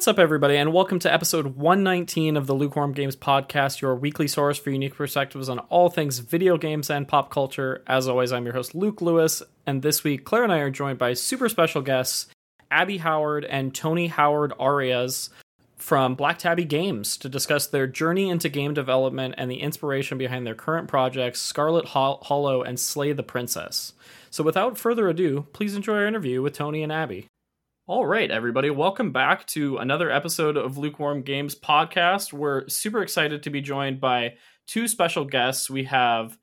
What's up, everybody, and welcome to episode 119 of the Lukewarm Games podcast, your weekly source for unique perspectives on all things video games and pop culture. As always, I'm your host, Luke Lewis, and this week, Claire and I are joined by super special guests, Abby Howard and Tony Howard Arias from Black Tabby Games to discuss their journey into game development and the inspiration behind their current projects, Scarlet Hollow and Slay the Princess. So, without further ado, please enjoy our interview with Tony and Abby. All right, everybody, welcome back to another episode of Lukewarm Games podcast. We're super excited to be joined by two special guests. We have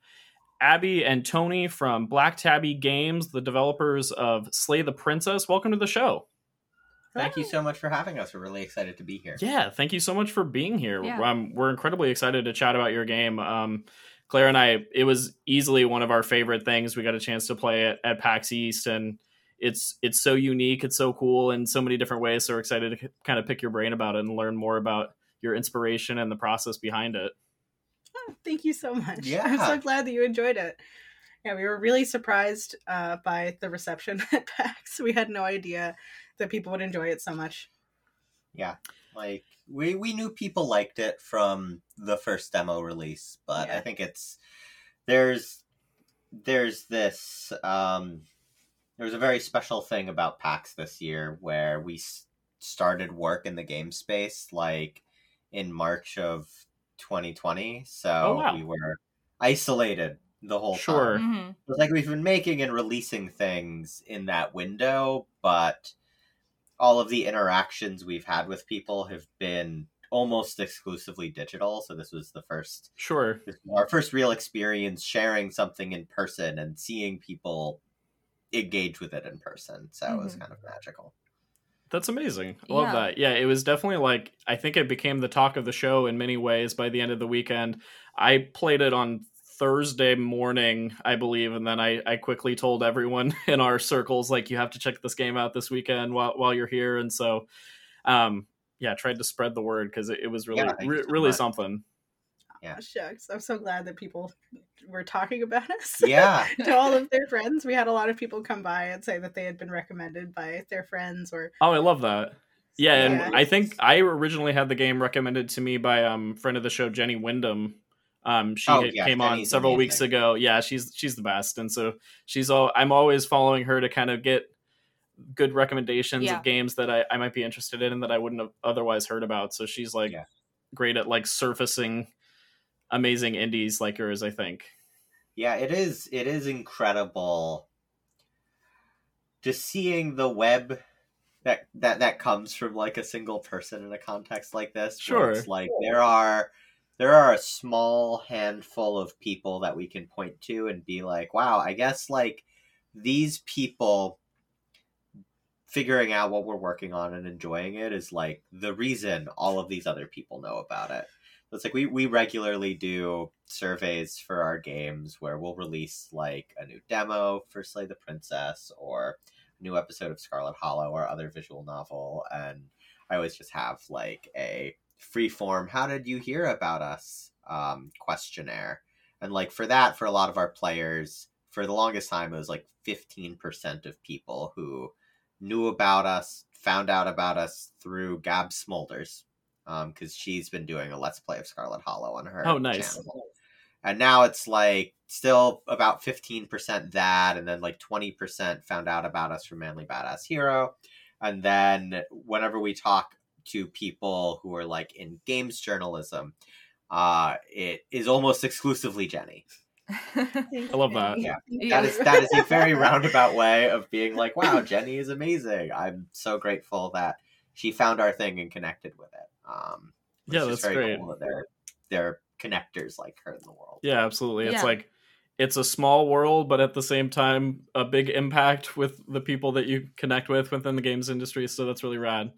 Abby and Tony from Black Tabby Games, the developers of Slay the Princess. Welcome to the show. Thank you so much for having us. We're really excited to be here. Yeah, thank you so much for being here. Yeah. Um, we're incredibly excited to chat about your game. Um, Claire and I, it was easily one of our favorite things. We got a chance to play it at PAX East, and it's it's so unique, it's so cool in so many different ways. So we're excited to kind of pick your brain about it and learn more about your inspiration and the process behind it. Oh, thank you so much. Yeah. I'm so glad that you enjoyed it. Yeah, we were really surprised uh, by the reception at PAX. We had no idea that people would enjoy it so much. Yeah, like we we knew people liked it from the first demo release, but yeah. I think it's there's there's this um there was a very special thing about PAX this year where we started work in the game space like in March of 2020. So oh, wow. we were isolated the whole sure. time. Mm-hmm. It's like we've been making and releasing things in that window, but all of the interactions we've had with people have been almost exclusively digital. So this was the first, sure, our first real experience sharing something in person and seeing people engage with it in person. So mm-hmm. it was mm-hmm. kind of magical. That's amazing. I love yeah. that. Yeah, it was definitely like I think it became the talk of the show in many ways by the end of the weekend. I played it on Thursday morning, I believe, and then I, I quickly told everyone in our circles like you have to check this game out this weekend while while you're here. And so um yeah, tried to spread the word because it, it, was really yeah, re- really something yeah. Shucks. I'm so glad that people were talking about us. Yeah. to all of their friends. We had a lot of people come by and say that they had been recommended by their friends or Oh, I love that. Yeah, and. I think I originally had the game recommended to me by um friend of the show Jenny Wyndham. Um, she oh, yeah, came Jenny's on several amazing. weeks ago. Yeah, she's she's the best, and so she's all. I'm always following her to kind of get good recommendations yeah. of games that I, I might be interested in and that I wouldn't have otherwise heard about. So she's like yeah. great at like surfacing amazing indies like yours, I think. Yeah, it is. It is incredible. Just seeing the web that that that comes from like a single person in a context like this. Sure. It's like there are there are a small handful of people that we can point to and be like, wow, I guess like these people figuring out what we're working on and enjoying it is like the reason all of these other people know about it it's like we we regularly do surveys for our games where we'll release like a new demo for Slay the Princess or a new episode of Scarlet Hollow or other visual novel, and I always just have like a free form "How did you hear about us?" Um, questionnaire, and like for that, for a lot of our players, for the longest time, it was like fifteen percent of people who knew about us, found out about us through Gab Smolders, because um, she's been doing a let's play of Scarlet Hollow on her. Oh, nice. Channel. And now it's like still about fifteen percent that, and then like twenty percent found out about us from Manly Badass Hero, and then whenever we talk to people who are like in games journalism, uh, it is almost exclusively Jenny. I love that. Yeah. That is that is a very roundabout way of being like, wow, Jenny is amazing. I'm so grateful that she found our thing and connected with it. Um, yeah, that's great. Cool that they're they're connectors like her in the world. Yeah, absolutely. It's yeah. like it's a small world, but at the same time, a big impact with the people that you connect with within the games industry. So that's really rad.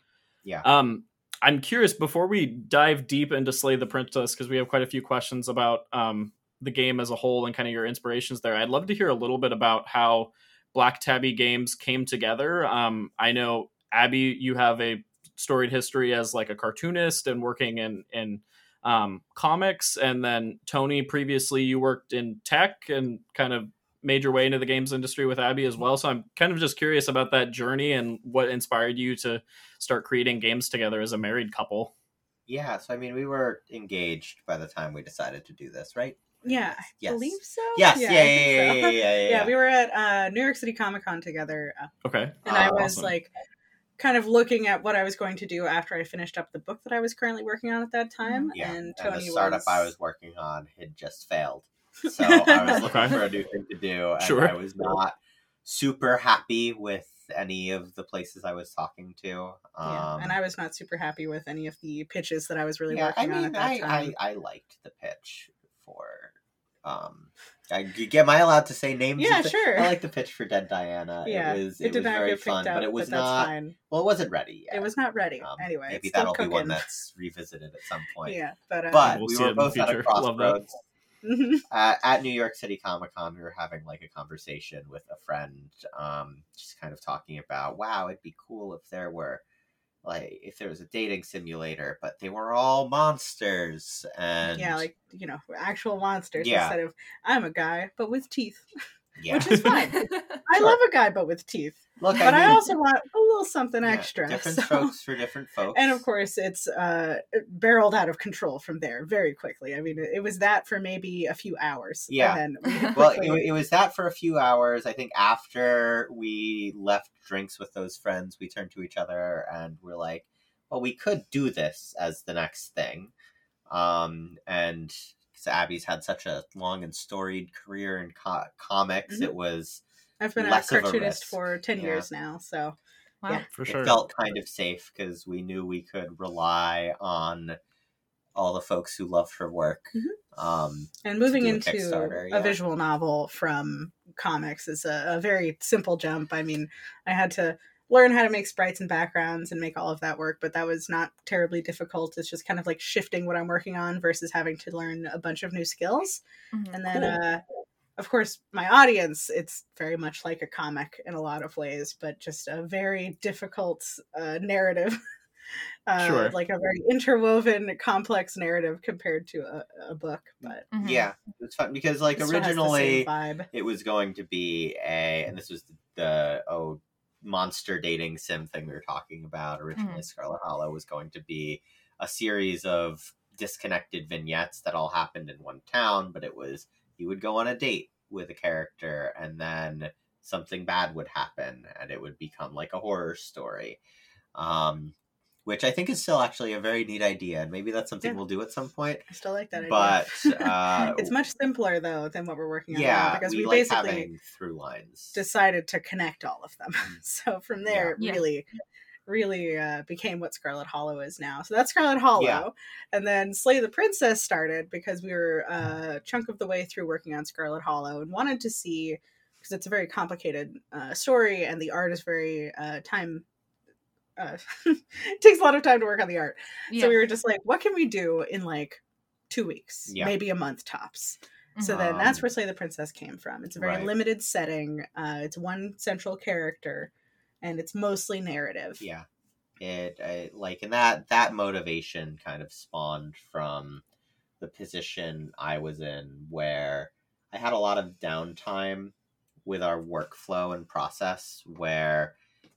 Yeah. Um, I'm curious before we dive deep into Slay the Princess because we have quite a few questions about um, the game as a whole and kind of your inspirations there. I'd love to hear a little bit about how Black Tabby Games came together. Um, I know Abby, you have a storied history as like a cartoonist and working in in um, comics, and then Tony, previously you worked in tech and kind of made your way into the games industry with Abby as well. So I'm kind of just curious about that journey and what inspired you to start creating games together as a married couple. Yeah, so I mean, we were engaged by the time we decided to do this, right? Yeah, I yes. believe so. Yes, yeah, yeah, yeah, so. yeah, yeah, yeah, yeah, we were at uh, New York City Comic Con together. Uh, okay, and I was awesome. like, kind of looking at what I was going to do after I finished up the book that I was currently working on at that time. Yeah, and Tony and the startup was... I was working on had just failed, so I was looking for a new thing to do, and sure. I was not super happy with any of the places I was talking to. Um, yeah, and I was not super happy with any of the pitches that I was really yeah, working I mean, on at that I, time. I, I liked the pitch for um I, am I allowed to say names? Yeah, sure. I like the pitch for Dead Diana. Yeah, it was it, it was very fun, up, but it was but not. Fine. Well, it wasn't ready yet. It was not ready. Um, anyway, maybe that'll cooking. be one that's revisited at some point. Yeah, but uh, but we'll we were both at a crossroads. uh, at New York City Comic Con, we were having like a conversation with a friend, um, just kind of talking about, wow, it'd be cool if there were like if there was a dating simulator, but they were all monsters and yeah, like you know, actual monsters yeah. instead of I'm a guy but with teeth. Yeah. Which is fine. I love a guy but with teeth. Look, but I, mean, I, also want a little something yeah, extra. Different so. strokes for different folks. And of course, it's uh, barreled out of control from there very quickly. I mean, it, was that for maybe a few hours. Yeah. well, it, it, was that for a few hours. I think after we left drinks with those friends, we turned to each other and we're like, well, we could do this as the next thing. Um, and Abby's had such a long and storied career in co- comics, mm-hmm. it was I've been a cartoonist a for 10 yeah. years now, so wow. yeah, for sure. It felt kind of safe because we knew we could rely on all the folks who loved her work. Mm-hmm. Um, and moving into a, yeah. a, visual novel from comics is a, a, very simple jump. I mean, I had to learn how to make sprites and backgrounds and make all of that work, but that was not terribly difficult. It's just kind of like shifting what I'm working on versus having to learn a bunch of new skills. Mm-hmm. And then, cool. uh, of course, my audience, it's very much like a comic in a lot of ways, but just a very difficult uh, narrative. uh, sure. Like a very interwoven, complex narrative compared to a, a book. But mm-hmm. yeah, it's fun because like originally it was going to be a, and this was the, the oh monster dating sim thing we were talking about originally. Mm-hmm. Scarlet Hollow was going to be a series of disconnected vignettes that all happened in one town, but it was you would go on a date with a character and then something bad would happen and it would become like a horror story. Um, which I think is still actually a very neat idea, and maybe that's something yeah. we'll do at some point. I still like that idea. But uh, it's much simpler though than what we're working on yeah, now because we, we like basically through lines decided to connect all of them. Mm. so from there, yeah. really really uh, became what Scarlet Hollow is now. So that's Scarlet Hollow. Yeah. And then Slay the Princess started because we were uh, a chunk of the way through working on Scarlet Hollow and wanted to see, because it's a very complicated uh, story and the art is very uh, time. Uh, it takes a lot of time to work on the art. Yeah. So we were just like, what can we do in like two weeks, yeah. maybe a month tops? So then that's um, where Slay the Princess came from. It's a very right. limited setting. Uh, it's one central character and it's mostly narrative. Yeah, it I, like and that that motivation kind of spawned from the position I was in where I had a lot of downtime with our workflow and process where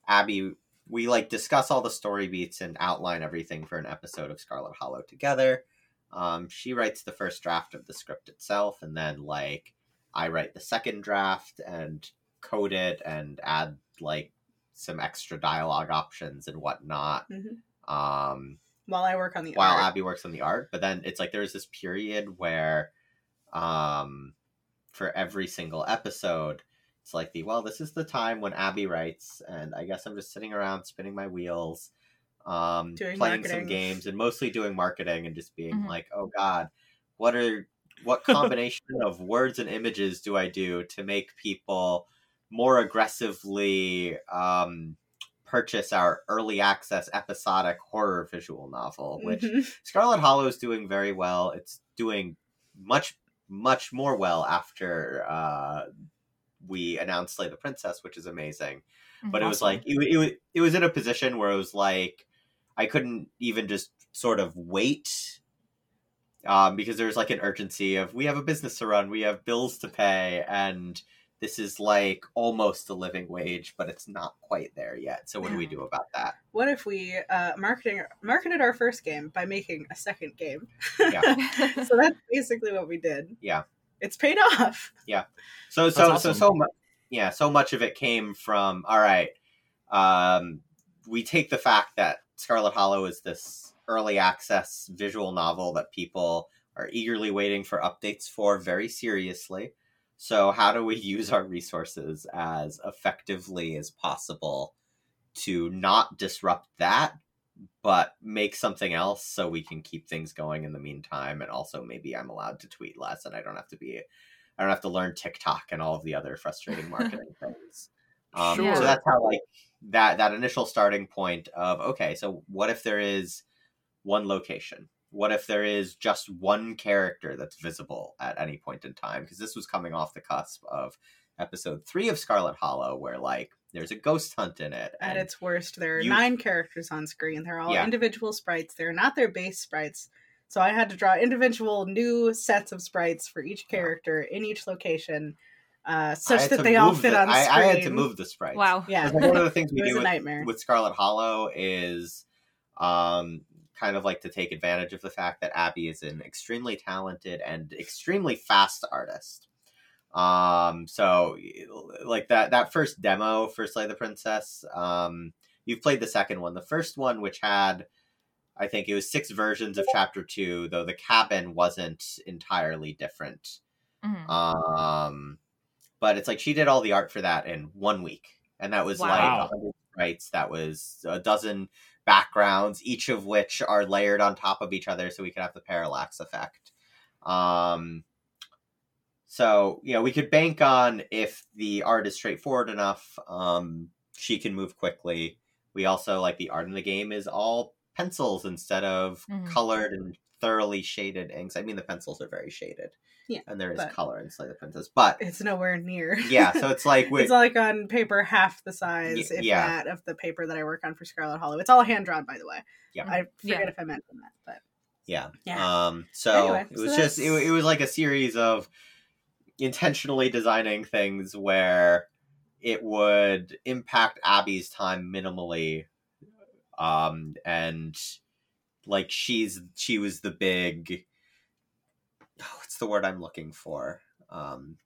Abby we like discuss all the story beats and outline everything for an episode of Scarlet Hollow together. Um, she writes the first draft of the script itself, and then like I write the second draft and code it and add like some extra dialogue options and whatnot. Mm-hmm. Um, while I work on the while art. Abby works on the art, but then it's like there's this period where, um, for every single episode, it's like the well, this is the time when Abby writes, and I guess I'm just sitting around spinning my wheels, um, doing playing marketing. some games, and mostly doing marketing and just being mm-hmm. like, oh god, what are what combination of words and images do I do to make people more aggressively um, purchase our early access episodic horror visual novel, which mm-hmm. Scarlet Hollow is doing very well. It's doing much, much more well after uh, we announced Slay the Princess, which is amazing. But awesome. it was like it, it, it was in a position where it was like I couldn't even just sort of wait um, because there's like an urgency of we have a business to run, we have bills to pay, and this is like almost a living wage, but it's not quite there yet. So what do we do about that? What if we uh, marketing marketed our first game by making a second game? Yeah. so that's basically what we did. Yeah. It's paid off. Yeah. So That's so awesome. so so much. Yeah. So much of it came from all right. Um, we take the fact that Scarlet Hollow is this early access visual novel that people are eagerly waiting for updates for very seriously. So how do we use our resources as effectively as possible to not disrupt that, but make something else so we can keep things going in the meantime and also maybe I'm allowed to tweet less and I don't have to be I don't have to learn TikTok and all of the other frustrating marketing things. Um, Sure. So that's how like that that initial starting point of okay, so what if there is one location? What if there is just one character that's visible at any point in time? Because this was coming off the cusp of episode three of Scarlet Hollow, where like there's a ghost hunt in it. At its worst, there are you- nine characters on screen. They're all Yeah. individual sprites. They're not their base sprites. So I had to draw individual new sets of sprites for each character in each location, uh, such that they all fit the- on I, screen. I had to move the sprites. wow. Yeah, Because one of the things we do with, nightmare. with Scarlet Hollow is um, kind of like to take advantage of the fact that Abby is an extremely talented and extremely fast artist. Um, so like that that first demo for Slay the Princess, um, you've played the second one. The first one, which had I think it was six versions of chapter two, though the cabin wasn't entirely different. Mhm. Um, but it's like she did all the art for that in one week, and that was Wow. like a hundred sprites. That was a dozen backgrounds, each of which are layered on top of each other, so we could have the parallax effect. Um, so you know, we could bank on if the art is straightforward enough, um, she can move quickly. We also like the art in the game is all pencils instead of Mhm. colored and thoroughly shaded inks. I mean, the pencils are very shaded. Yeah, and there is color in Slay the Princess, but it's nowhere near. yeah, so it's like with it's like on paper half the size, Y- if yeah. that, of the paper that I work on for Scarlet Hollow. It's all hand drawn, by the way. Yeah. I forget Yeah. if I mentioned that, but yeah. Yeah. Um, so Anyway, it so was just it, it was like a series of intentionally designing things where it would impact Abby's time minimally, um, and like she's she was the big. Oh, what's the word I'm looking for? Um,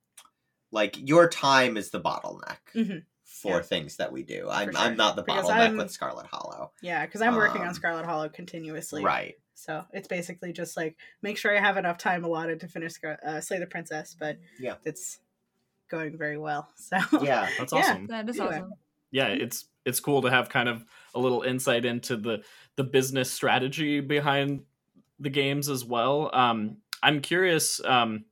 like your time is the bottleneck. Mhm. For Yeah. things that we do, I'm sure. I'm not the Because bottleneck I'm- with Scarlet Hollow, yeah, because I'm working on Um, Scarlet Hollow continuously. right? So it's basically just like make sure I have enough time allotted to finish uh, Slay the Princess, but Yeah. it's going very well. So Yeah, That's Yeah. awesome. That is awesome. yeah it's it's cool to have kind of a little insight into the the business strategy behind the games as well um i'm curious um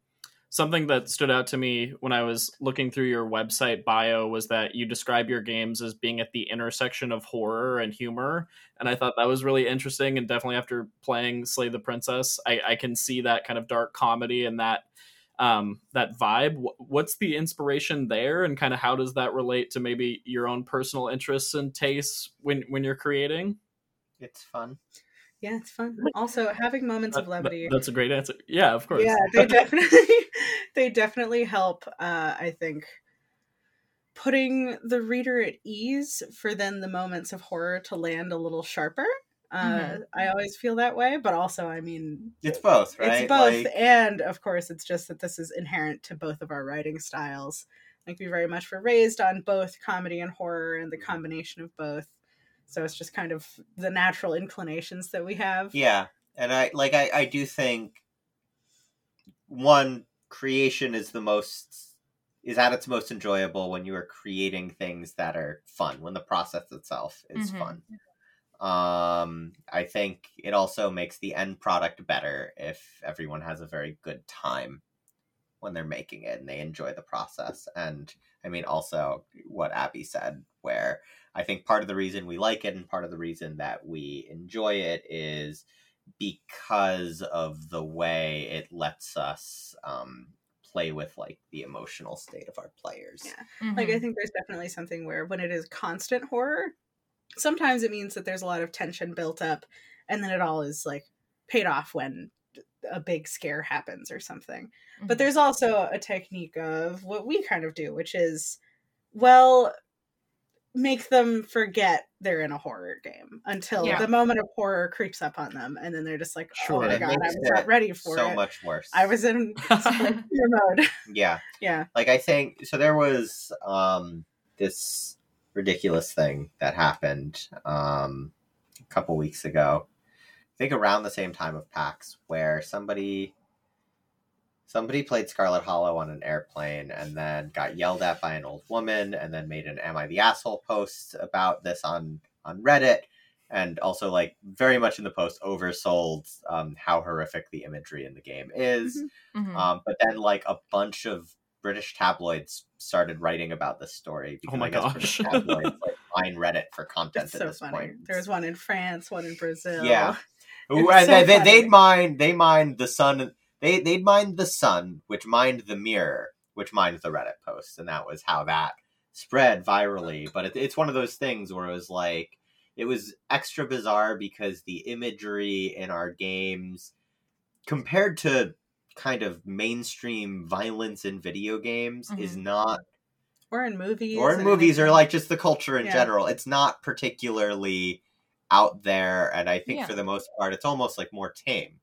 something that stood out to me when i was looking through your website bio was that you describe your games as being at the intersection of horror and humor and i thought that was really interesting and definitely after playing slay the princess i, I can see that kind of dark comedy and that um, that vibe. What's the inspiration there, and kind of how does that relate to maybe your own personal interests and tastes when when you're creating? it's fun. Yeah, it's fun. Also, having moments of That- that- levity. that's a great answer. Yeah, of course. Yeah, they definitely they definitely help. Uh, I think putting the reader at ease for then the moments of horror to land a little sharper. Uh, Mhm. I always feel that way, but also, I mean, It's both, right? it's both, Like, and of course, it's just that this is inherent to both of our writing styles. Like we very much were raised on both comedy and horror, and the combination of both. So it's just kind of the natural inclinations that we have. yeah, and I like I I do think one creation is the most is at its most enjoyable when you are creating things that are fun when the process itself is Mhm. fun. Um, I think it also makes the end product better if everyone has a very good time when they're making it and they enjoy the process. And I mean, also what Abby said, where I think part of the reason we like it and part of the reason that we enjoy it is because of the way it lets us um, play with like the emotional state of our players. Yeah. Like I think there's definitely something where when it is constant horror, sometimes it means that there's a lot of tension built up, and then it all is like paid off when a big scare happens or something. Mm-hmm. But there's also a technique of what we kind of do, which is, well, make them forget they're in a horror game until yeah. the moment of horror creeps up on them, and then they're just like, "Oh my god, I was not ready for so it." So much worse. I was in fear mode. Yeah, yeah. Like I think so. There was um this ridiculous thing that happened um a couple weeks ago. I think around the same time of PAX, where somebody somebody played Scarlet Hollow on an airplane and then got yelled at by an old woman and then made an Am I the Asshole post about this on, on Reddit. And also, like, very much in the post, oversold um, how horrific the imagery in the game is. Mm-hmm. mm-hmm. Um, but then, like, a bunch of British tabloids started writing about this story. oh my gosh! tabloids like mine Reddit for content it's at so this funny. point. There's one in France, one in Brazil. Yeah, so they, they, they'd mined they mined the sun they they'd mined the sun, which mined the mirror, which mined the Reddit post, and that was how that spread virally. But it, it's one of those things where it was like it was extra bizarre because the imagery in our games compared to kind of mainstream violence in video games mm-hmm. is not or in movies or in movies or like just the culture in yeah. general it's not particularly out there and i think yeah. for the most part it's almost like more tame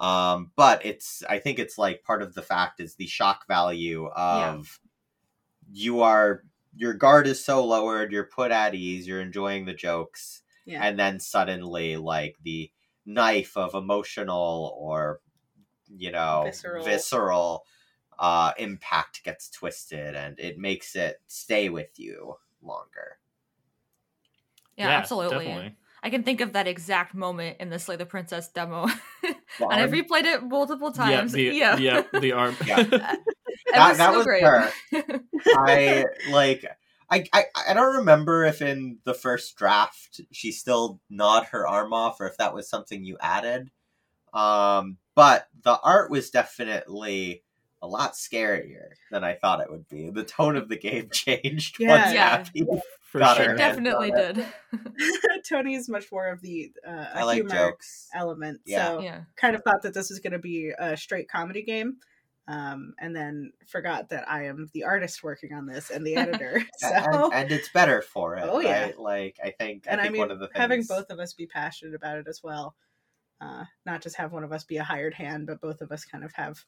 um, but it's I think it's like part of the fact is the shock value of yeah. you are your guard is so lowered, you're put at ease, you're enjoying the jokes, yeah. and then suddenly like the knife of emotional or you know visceral, visceral uh, impact gets twisted and it makes it stay with you longer. Yeah, yeah absolutely. Definitely. I can think of that exact moment in the Slay the Princess demo, and I've replayed it multiple times. Yeah, the, yeah, yeah the arm. Yeah. that, was, that so was her. I like. I, I I don't remember if in the first draft she still gnawed her arm off, or if that was something you added. Um, but the art was definitely a lot scarier than I thought it would be. The tone of the game changed yeah. once yeah. Abby for Got sure. It definitely did. Tony is much more of the uh, I like humor jokes. element. Yeah. So yeah. kind of thought that this was going to be a straight comedy game. Um, and then forgot that I am the artist working on this and the editor. So. and, and, it's better for it. Oh yeah, right? like I think. And I, think I mean, one of the things... having both of us be passionate about it as well, uh, not just have one of us be a hired hand, but both of us kind of have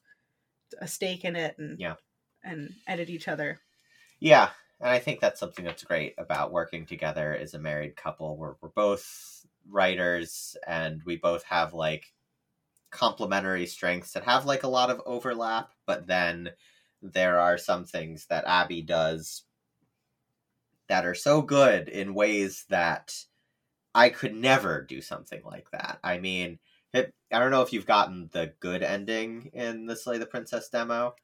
a stake in it and yeah, and edit each other. Yeah, and I think that's something that's great about working together as a married couple. We're we're both writers and we both have like complementary strengths that have like a lot of overlap, but then there are some things that Abby does that are so good in ways that I could never do something like that. I mean, it, I don't know if you've gotten the good ending in the Slay the Princess demo.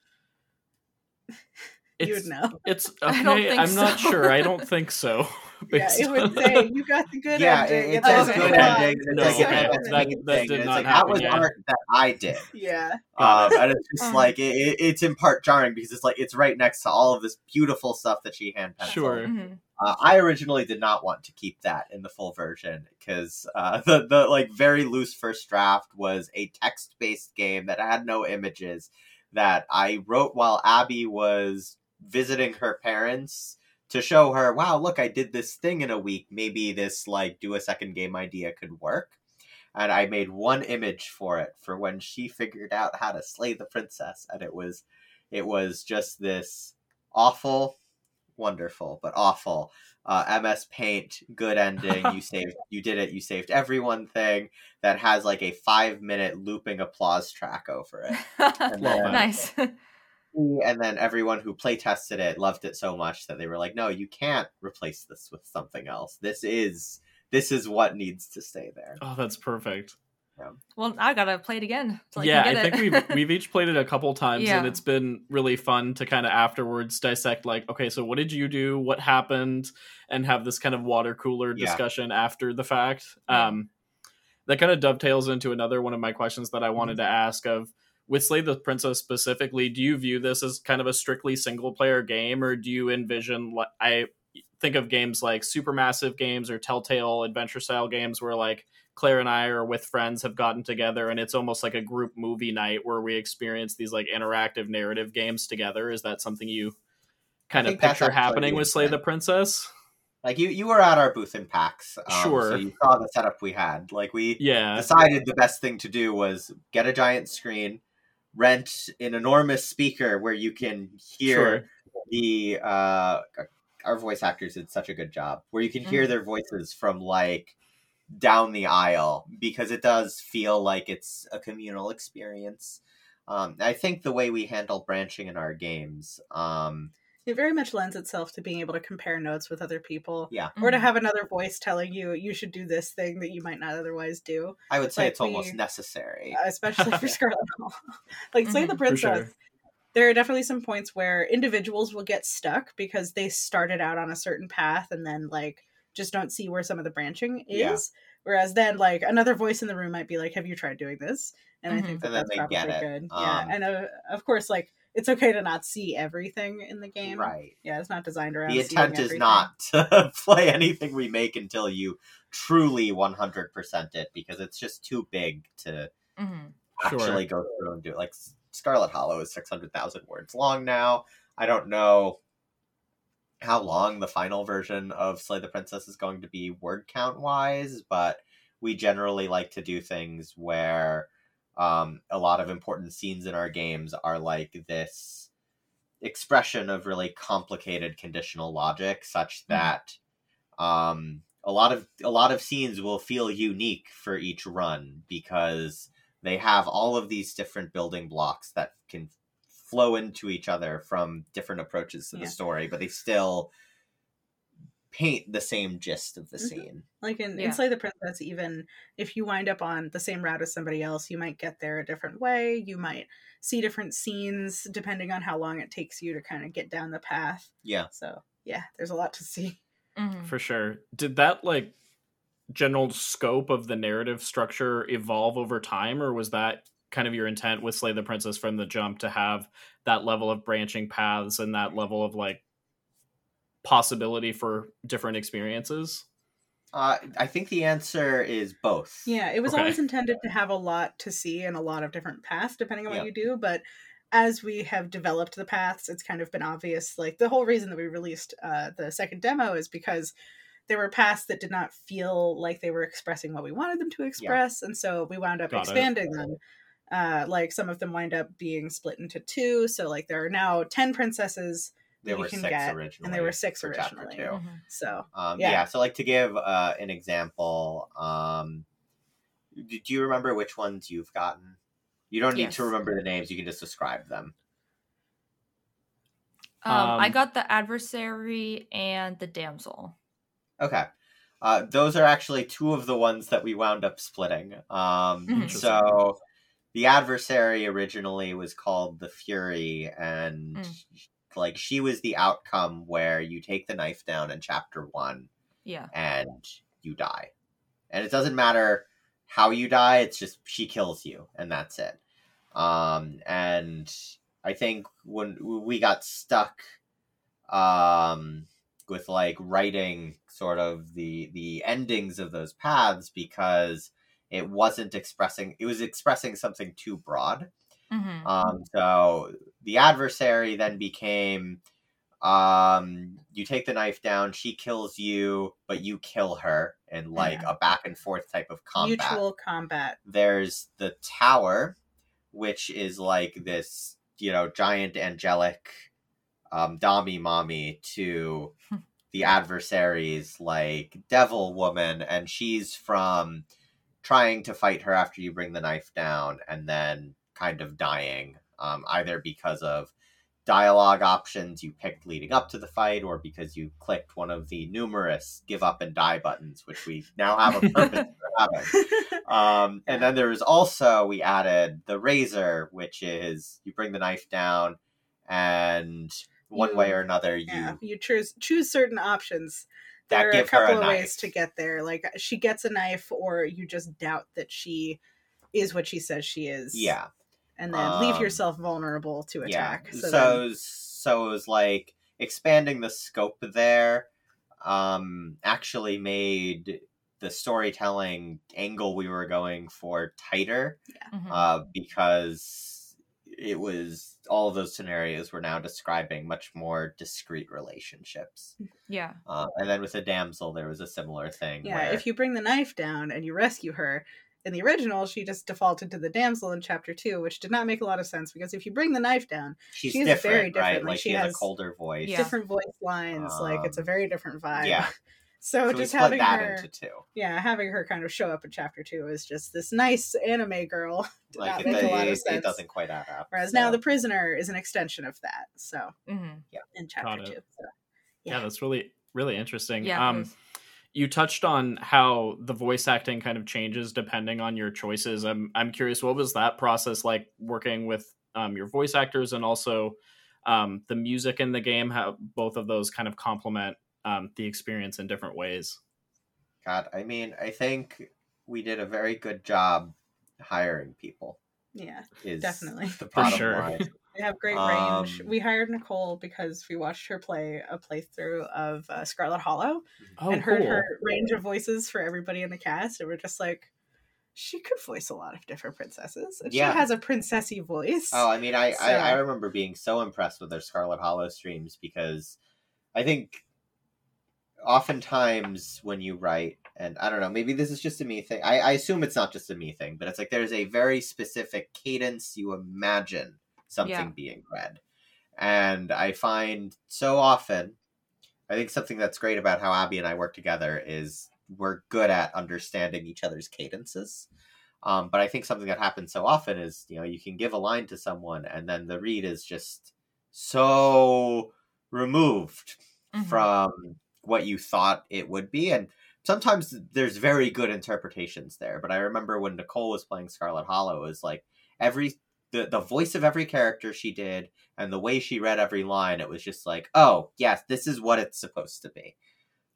you would know. It's okay. I'm so. not sure. I don't think so. yeah, it would say you got the good yeah, ending. Yeah, it, says okay. good ending. No, okay. that, that did not like, happen. That was yet. art that I did. Yeah. Um, and it's just um, like it, it's in part jarring because it's like it's right next to all of this beautiful stuff that she hand penciled. Sure. Mm-hmm. Uh, I originally did not want to keep that in the full version because uh, the the like very loose first draft was a text based game that had no images that I wrote while Abby was visiting her parents to show her, wow, look, I did this thing in a week. Maybe this like do a second game idea could work. And I made one image for it for when she figured out how to slay the princess, and it was, it was just this awful, wonderful but awful uh, MS Paint good ending. you saved, you did it. You saved everyone thing that has like a five minute looping applause track over it. And then, nice and then everyone who play tested it loved it so much that they were like, "No, you can't replace this with something else. This is this is what needs to stay there." Oh, that's perfect. Yeah. Well, I gotta play it again. So I yeah, I think we've we've each played it a couple times, yeah. and it's been really fun to kind of afterwards dissect. Like, okay, so what did you do? What happened? And have this kind of water cooler discussion yeah. after the fact. Yeah. Um, that kind of dovetails into another one of my questions that I wanted mm-hmm. to ask of with Slay the Princess specifically, do you view this as kind of a strictly single player game, or do you envision? I think of games like supermassive games or telltale adventure style games where like claire and i or with friends have gotten together and it's almost like a group movie night where we experience these like interactive narrative games together is that something you kind of picture happening with slay the princess like you, you were at our booth in PAX, um, sure. So you saw the setup we had. Like we, yeah, decided the best thing to do was get a giant screen, rent an enormous speaker where you can hear sure. the uh, our voice actors did such a good job where you can hear mm. their voices from like down the aisle because it does feel like it's a communal experience. Um, I think the way we handle branching in our games. Um, it very much lends itself to being able to compare notes with other people. Yeah. Or to mm-hmm. have another voice telling you you should do this thing that you might not otherwise do. I would say like it's we, almost necessary. Especially for Scarlet like Slay mm-hmm, the Princess. Sure. There are definitely some points where individuals will get stuck because they started out on a certain path and then like just don't see where some of the branching is. Yeah. Whereas then like another voice in the room might be like, Have you tried doing this? And mm-hmm. I think that that's probably good. Um, yeah. And uh, of course like it's okay to not see everything in the game. Right. Yeah, it's not designed around. The intent is not to play anything we make until you truly 100% it because it's just too big to mm-hmm. actually sure. go through and do it. Like Scarlet Hollow is 600,000 words long now. I don't know how long the final version of Slay the Princess is going to be word count wise, but we generally like to do things where um, a lot of important scenes in our games are like this expression of really complicated conditional logic such hmm. that um, a lot of a lot of scenes will feel unique for each run because they have all of these different building blocks that can flow into each other from different approaches to yeah. the story but they still paint the same gist of the mm-hmm. scene. Like in, yeah. in Slay the Princess, even if you wind up on the same route as somebody else, you might get there a different way. You might see different scenes depending on how long it takes you to kind of get down the path. Yeah. So yeah, there's a lot to see. Mm-hmm. For sure. Did that like general scope of the narrative structure evolve over time, or was that kind of your intent with Slay the Princess from the jump to have that level of branching paths and that level of like possibility for different experiences? Uh, I think the answer is both. Yeah, it was okay. always intended to have a lot to see and a lot of different paths depending on what you do, but as we have developed the paths, it's kind of been obvious. Like the whole reason that we released uh, the second demo is because there were paths that did not feel like they were expressing what we wanted them to express, yeah. and so we wound up Got expanding it. them. Uh, like some of them wind up being split into two, so like there are now ten princesses there were six get, originally, and there were six originally. Mm-hmm. So um, yeah. yeah. so like to give uh, an example, um, do you remember which ones you've gotten? You don't need yes. to remember the names; you can just describe them. Um, um, I got the adversary and the damsel. Okay. Uh, those are actually two of the ones that we wound up splitting. Um, mm-hmm. So the adversary originally was called the Fury, and mm like she was the outcome where you take the knife down in chapter one yeah and you die and it doesn't matter how you die it's just she kills you and that's it um and i think when we got stuck um with like writing sort of the the endings of those paths because it wasn't expressing it was expressing something too broad Mm-hmm. Um, so the adversary then became um, you take the knife down, she kills you, but you kill her in like yeah. a back and forth type of combat. Mutual combat. There's the tower, which is like this, you know, giant angelic um, Dami mommy to the adversaries like devil woman, and she's from trying to fight her after you bring the knife down and then kind of dying, um, either because of dialogue options you picked leading up to the fight or because you clicked one of the numerous give up and die buttons, which we now have a purpose for having. Um, and then there is also, we added the razor, which is you bring the knife down and one you, way or another you yeah, you choose choose certain options there are a couple a of knife. ways to get there like she gets a knife or you just doubt that she is what she says she is yeah and then um, leave yourself vulnerable to attack. Yeah. So so, then... so it was like expanding the scope there um, actually made the storytelling angle we were going for tighter yeah. mm-hmm. uh, because it was all of those scenarios were now describing much more discrete relationships. Yeah. Uh, and then with the damsel, there was a similar thing. Yeah, where... if you bring the knife down and you rescue her, in the original, she just defaulted to the damsel in chapter two, which did not make a lot of sense because if you bring the knife down, she's very different. Right? Like, like she, has, has, a colder voice, different voice lines. Um, like it's a um, very different vibe. Yeah. So, so just having her, yeah, having her kind of show up in chapter two is just this nice anime girl. Like it, it, it, doesn't quite add up. Whereas so. now the prisoner is an extension of that. So mm-hmm. yeah, in chapter two. So, yeah. yeah. that's really really interesting. Yeah, um, you touched on how the voice acting kind of changes depending on your choices. I'm I'm curious, what was that process like working with um, your voice actors and also um, the music in the game? How both of those kind of complement um, the experience in different ways. God, I mean, I think we did a very good job hiring people. Yeah, definitely. For sure. Line. They have great range. Um, we hired Nicole because we watched her play a playthrough of uh, Scarlet Hollow oh, and heard cool. her range of voices for everybody in the cast, and we're just like, she could voice a lot of different princesses. And yeah. she has a princessy voice. Oh, I mean, I, so... I, I remember being so impressed with their Scarlet Hollow streams because I think oftentimes when you write and i don't know maybe this is just a me thing I, I, assume it's not just a me thing but it's like there's a very specific cadence you imagine something yeah. being read and i find so often i think something that's great about how abby and i work together is we're good at understanding each other's cadences um, but i think something that happens so often is you know you can give a line to someone and then the read is just so removed mm-hmm. from what you thought it would be and sometimes there's very good interpretations there but i remember when nicole was playing scarlet hollow it was like every the, the voice of every character she did and the way she read every line it was just like oh yes this is what it's supposed to be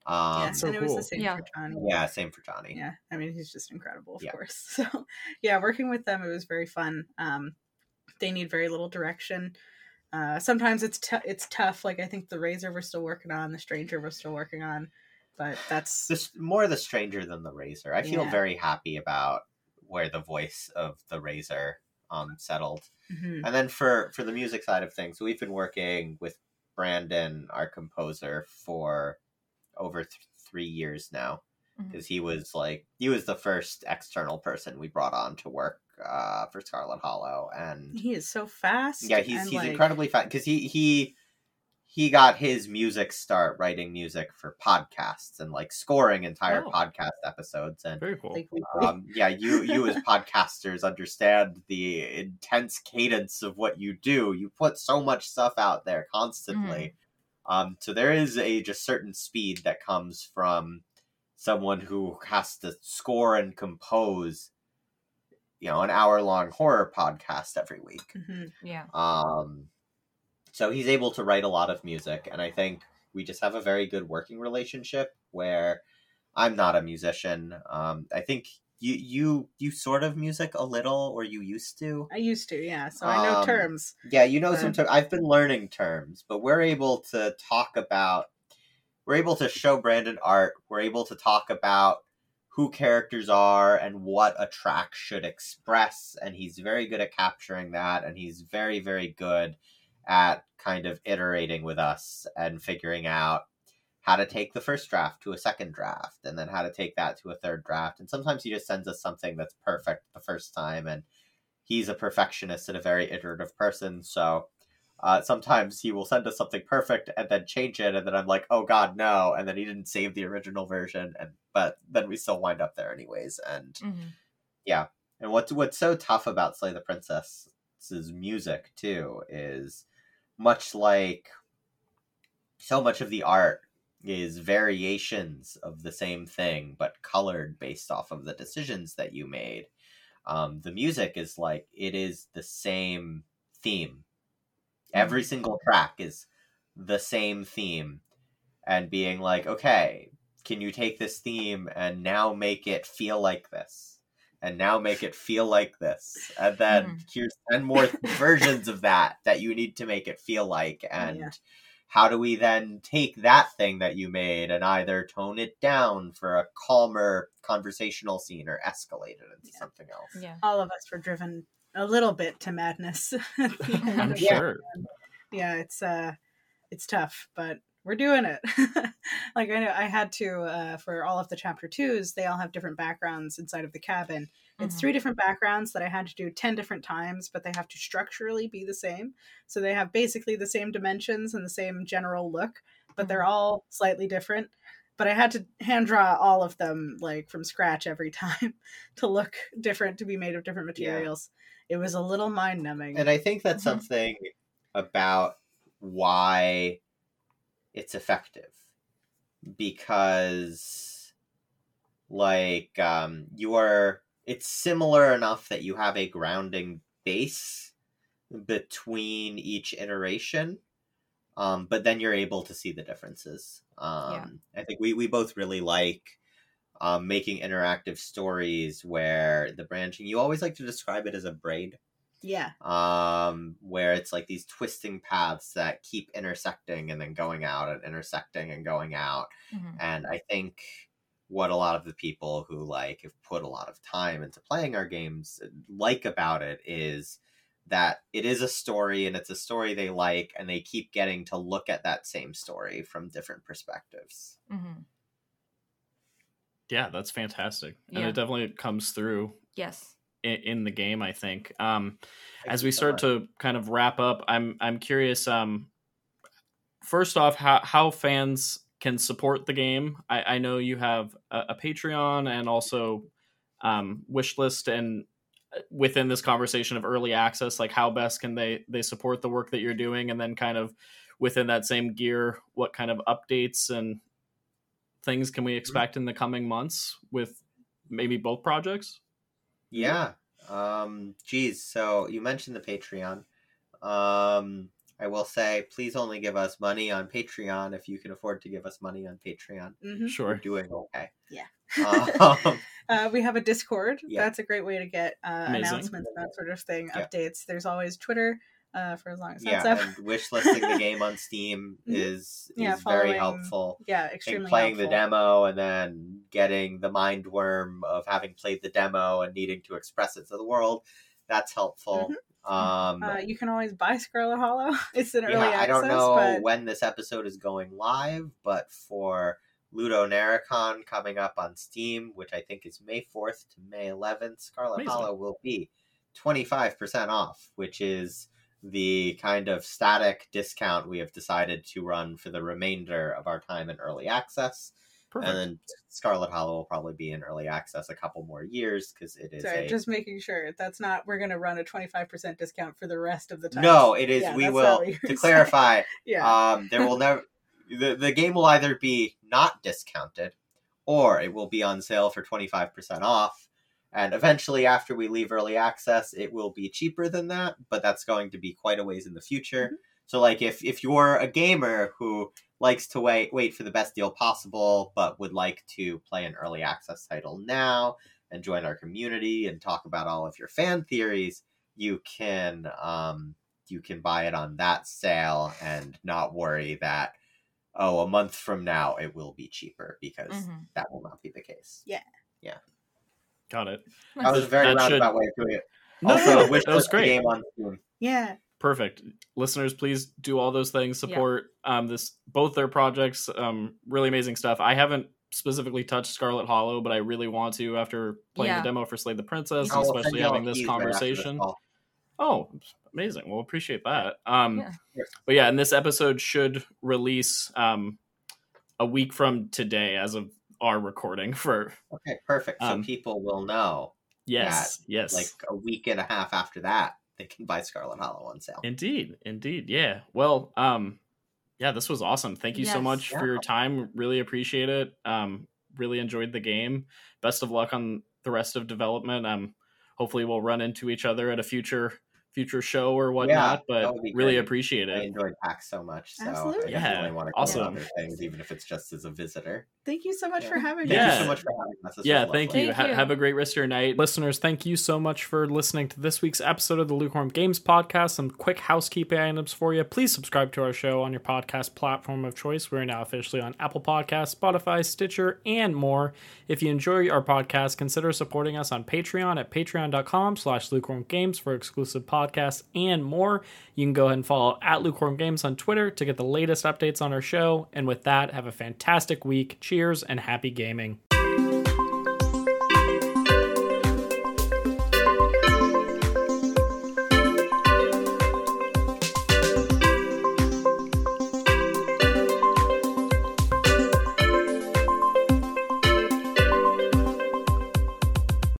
um, yeah, so and it was the same yeah. for Jonny. Yeah, same for Jonny. Yeah, I mean he's just incredible, of yeah. course. So, yeah, working with them it was very fun. Um, they need very little direction. Uh, sometimes it's t- it's tough. Like I think the Razor we're still working on, the Stranger we're still working on, but that's this more the Stranger than the Razor. I feel yeah. very happy about where the voice of the Razor um settled. Mm-hmm. And then for for the music side of things, we've been working with Brandon, our composer, for over th- three years now because mm-hmm. he was like he was the first external person we brought on to work uh, for Scarlet Hollow, and he is so fast. Yeah, he's he's like... incredibly fast because he he he got his music start writing music for podcasts and like scoring entire oh. podcast episodes. And very cool. Um, yeah, you you as podcasters understand the intense cadence of what you do. You put so much stuff out there constantly. Mm. Um, so there is a just certain speed that comes from someone who has to score and compose you know an hour long horror podcast every week. Mm-hmm. Yeah. Um, so he's able to write a lot of music, and I think we just have a very good working relationship. Where I'm not a musician. Um, I think you you you sort of music a little, or you used to. I used to, yeah. So I know um, terms. Yeah, you know some terms. I've been learning terms, but we're able to talk about. We're able to show Brandon art. We're able to talk about who characters are and what a track should express and he's very good at capturing that and he's very very good at kind of iterating with us and figuring out how to take the first draft to a second draft and then how to take that to a third draft and sometimes he just sends us something that's perfect the first time and he's a perfectionist and a very iterative person so uh, sometimes he will send us something perfect and then change it, and then I'm like, "Oh God, no!" And then he didn't save the original version, and but then we still wind up there anyways. And mm-hmm. yeah, and what's what's so tough about Slay the Princess's music too is much like so much of the art is variations of the same thing, but colored based off of the decisions that you made. Um, the music is like it is the same theme Every single track is the same theme and being like, okay, can you take this theme and now make it feel like this? And now make it feel like this. And then mm. here's 10 more versions of that that you need to make it feel like. And yeah. how do we then take that thing that you made and either tone it down for a calmer conversational scene or escalate it into yeah. something else? Yeah. All of us were driven a little bit to madness. I'm sure. Yeah, it's uh it's tough, but we're doing it. like I know I had to uh, for all of the chapter twos, they all have different backgrounds inside of the cabin. It's mm-hmm. three different backgrounds that I had to do 10 different times, but they have to structurally be the same. So they have basically the same dimensions and the same general look, but mm-hmm. they're all slightly different. But I had to hand draw all of them like from scratch every time to look different, to be made of different materials. It was a little mind numbing. And I think that's mm-hmm. something about why it's effective because like um you are it's similar enough that you have a grounding base between each iteration um but then you're able to see the differences um yeah. i think we we both really like um making interactive stories where the branching you always like to describe it as a braid yeah. Um, where it's like these twisting paths that keep intersecting and then going out and intersecting and going out. Mm-hmm. And I think what a lot of the people who like have put a lot of time into playing our games like about it is that it is a story and it's a story they like and they keep getting to look at that same story from different perspectives. Mm-hmm. Yeah, that's fantastic. And yeah. it definitely comes through. Yes in, in the game. I think. Um, as we start to kind of wrap up, I'm I'm curious. Um, first off, how how fans can support the game. I, I know you have a, a Patreon and also um, wish list and uh, within this conversation of early access like how best can they they support the work that you're doing and then kind of within that same gear what kind of updates and things can we mm-hmm. expect in the coming months with maybe both projects yeah. Um, geez. So you mentioned the Patreon. Um, I will say, please only give us money on Patreon if you can afford to give us money on Patreon. Mm-hmm. Sure. We're doing okay. Yeah. um, uh, we have a Discord. Yeah. That's a great way to get uh, announcements and that sort of thing, yeah. updates. There's always Twitter uh, for as long as yeah, that's up. and wish listing the game on Steam mm-hmm. is yeah, is very helpful. Yeah, extremely playing helpful. the demo and then getting the mind worm of having played the demo and needing to express it to the world. That's helpful. Mm-hmm. Um, uh, you can always buy Scarlet Hollow. it's an early access. I don't know but... when this episode is going live, but for LudoNarraCon coming up on Steam, which I think is May 4th to May 11th, Scarlet Amazing. Hollow will be 25% off, which is the kind of static discount we have decided to run for the remainder of our time in early access. Perfect. And then Scarlet Hollow will probably be in early access a couple more years because it is. Sorry, a... just making sure that's not. We're going to run a twenty five percent discount for the rest of the time. No, it is. Yeah, we will to clarify. yeah, um, there will never. The, the game will either be not discounted, or it will be on sale for twenty five percent off and eventually, after we leave early access, it will be cheaper than that, but that's going to be quite a ways in the future. Mm-hmm. So, like, if if you're a gamer who likes to wait wait for the best deal possible, but would like to play an early access title now and join our community and talk about all of your fan theories, you can um, you can buy it on that sale and not worry that oh a month from now it will be cheaper because mm-hmm. that will not be the case. Yeah. Yeah. Got it. I was very that roundabout should... way of doing it. No, also, no, wish that was great. Game on Steam. Yeah. Perfect. Listeners, please do all those things. Support yeah. um, this both their projects. Um, really amazing stuff. I haven't specifically touched Scarlet Hollow, but I really want to after playing yeah. the demo for Slay the Princess, oh, especially having this conversation. Right oh, amazing. Well, appreciate that. Um, yeah. But yeah, and this episode should release um, a week from today, as of our recording for okay perfect. So um, people will know yes yes. like a week and a half after that they can buy scarlet hollow on sale. Indeed indeed yeah. Well um yeah this was awesome. Thank you yes. so much yeah. for your time. Really appreciate it. Um really enjoyed the game. Best of luck on the rest of development. Um hopefully we'll run into each other at a future future show or whatnot. Yeah, but really great. appreciate it. I enjoyed PAX so much, so Absolutely. I yeah, want to awesome. other things, even if it's just as a visitor. Thank you so much yeah. for having me. Thank you so much for having us. This yeah, thank you. Thank you. have a great rest of your night, listeners. Thank you so much for listening to this week's episode of the Lukewarm Games Podcast. Some quick housekeeping items for you. Please subscribe to our show on your podcast platform of choice. We're now officially on Apple Podcasts, Spotify, Stitcher, and more. If you enjoy our podcast, consider supporting us on Patreon at patreon.com slash lukewarm games for exclusive podcasts and more. You can go ahead and follow at lukewarm games on Twitter to get the latest updates on our show. And with that, have a fantastic week. Cheers and happy gaming.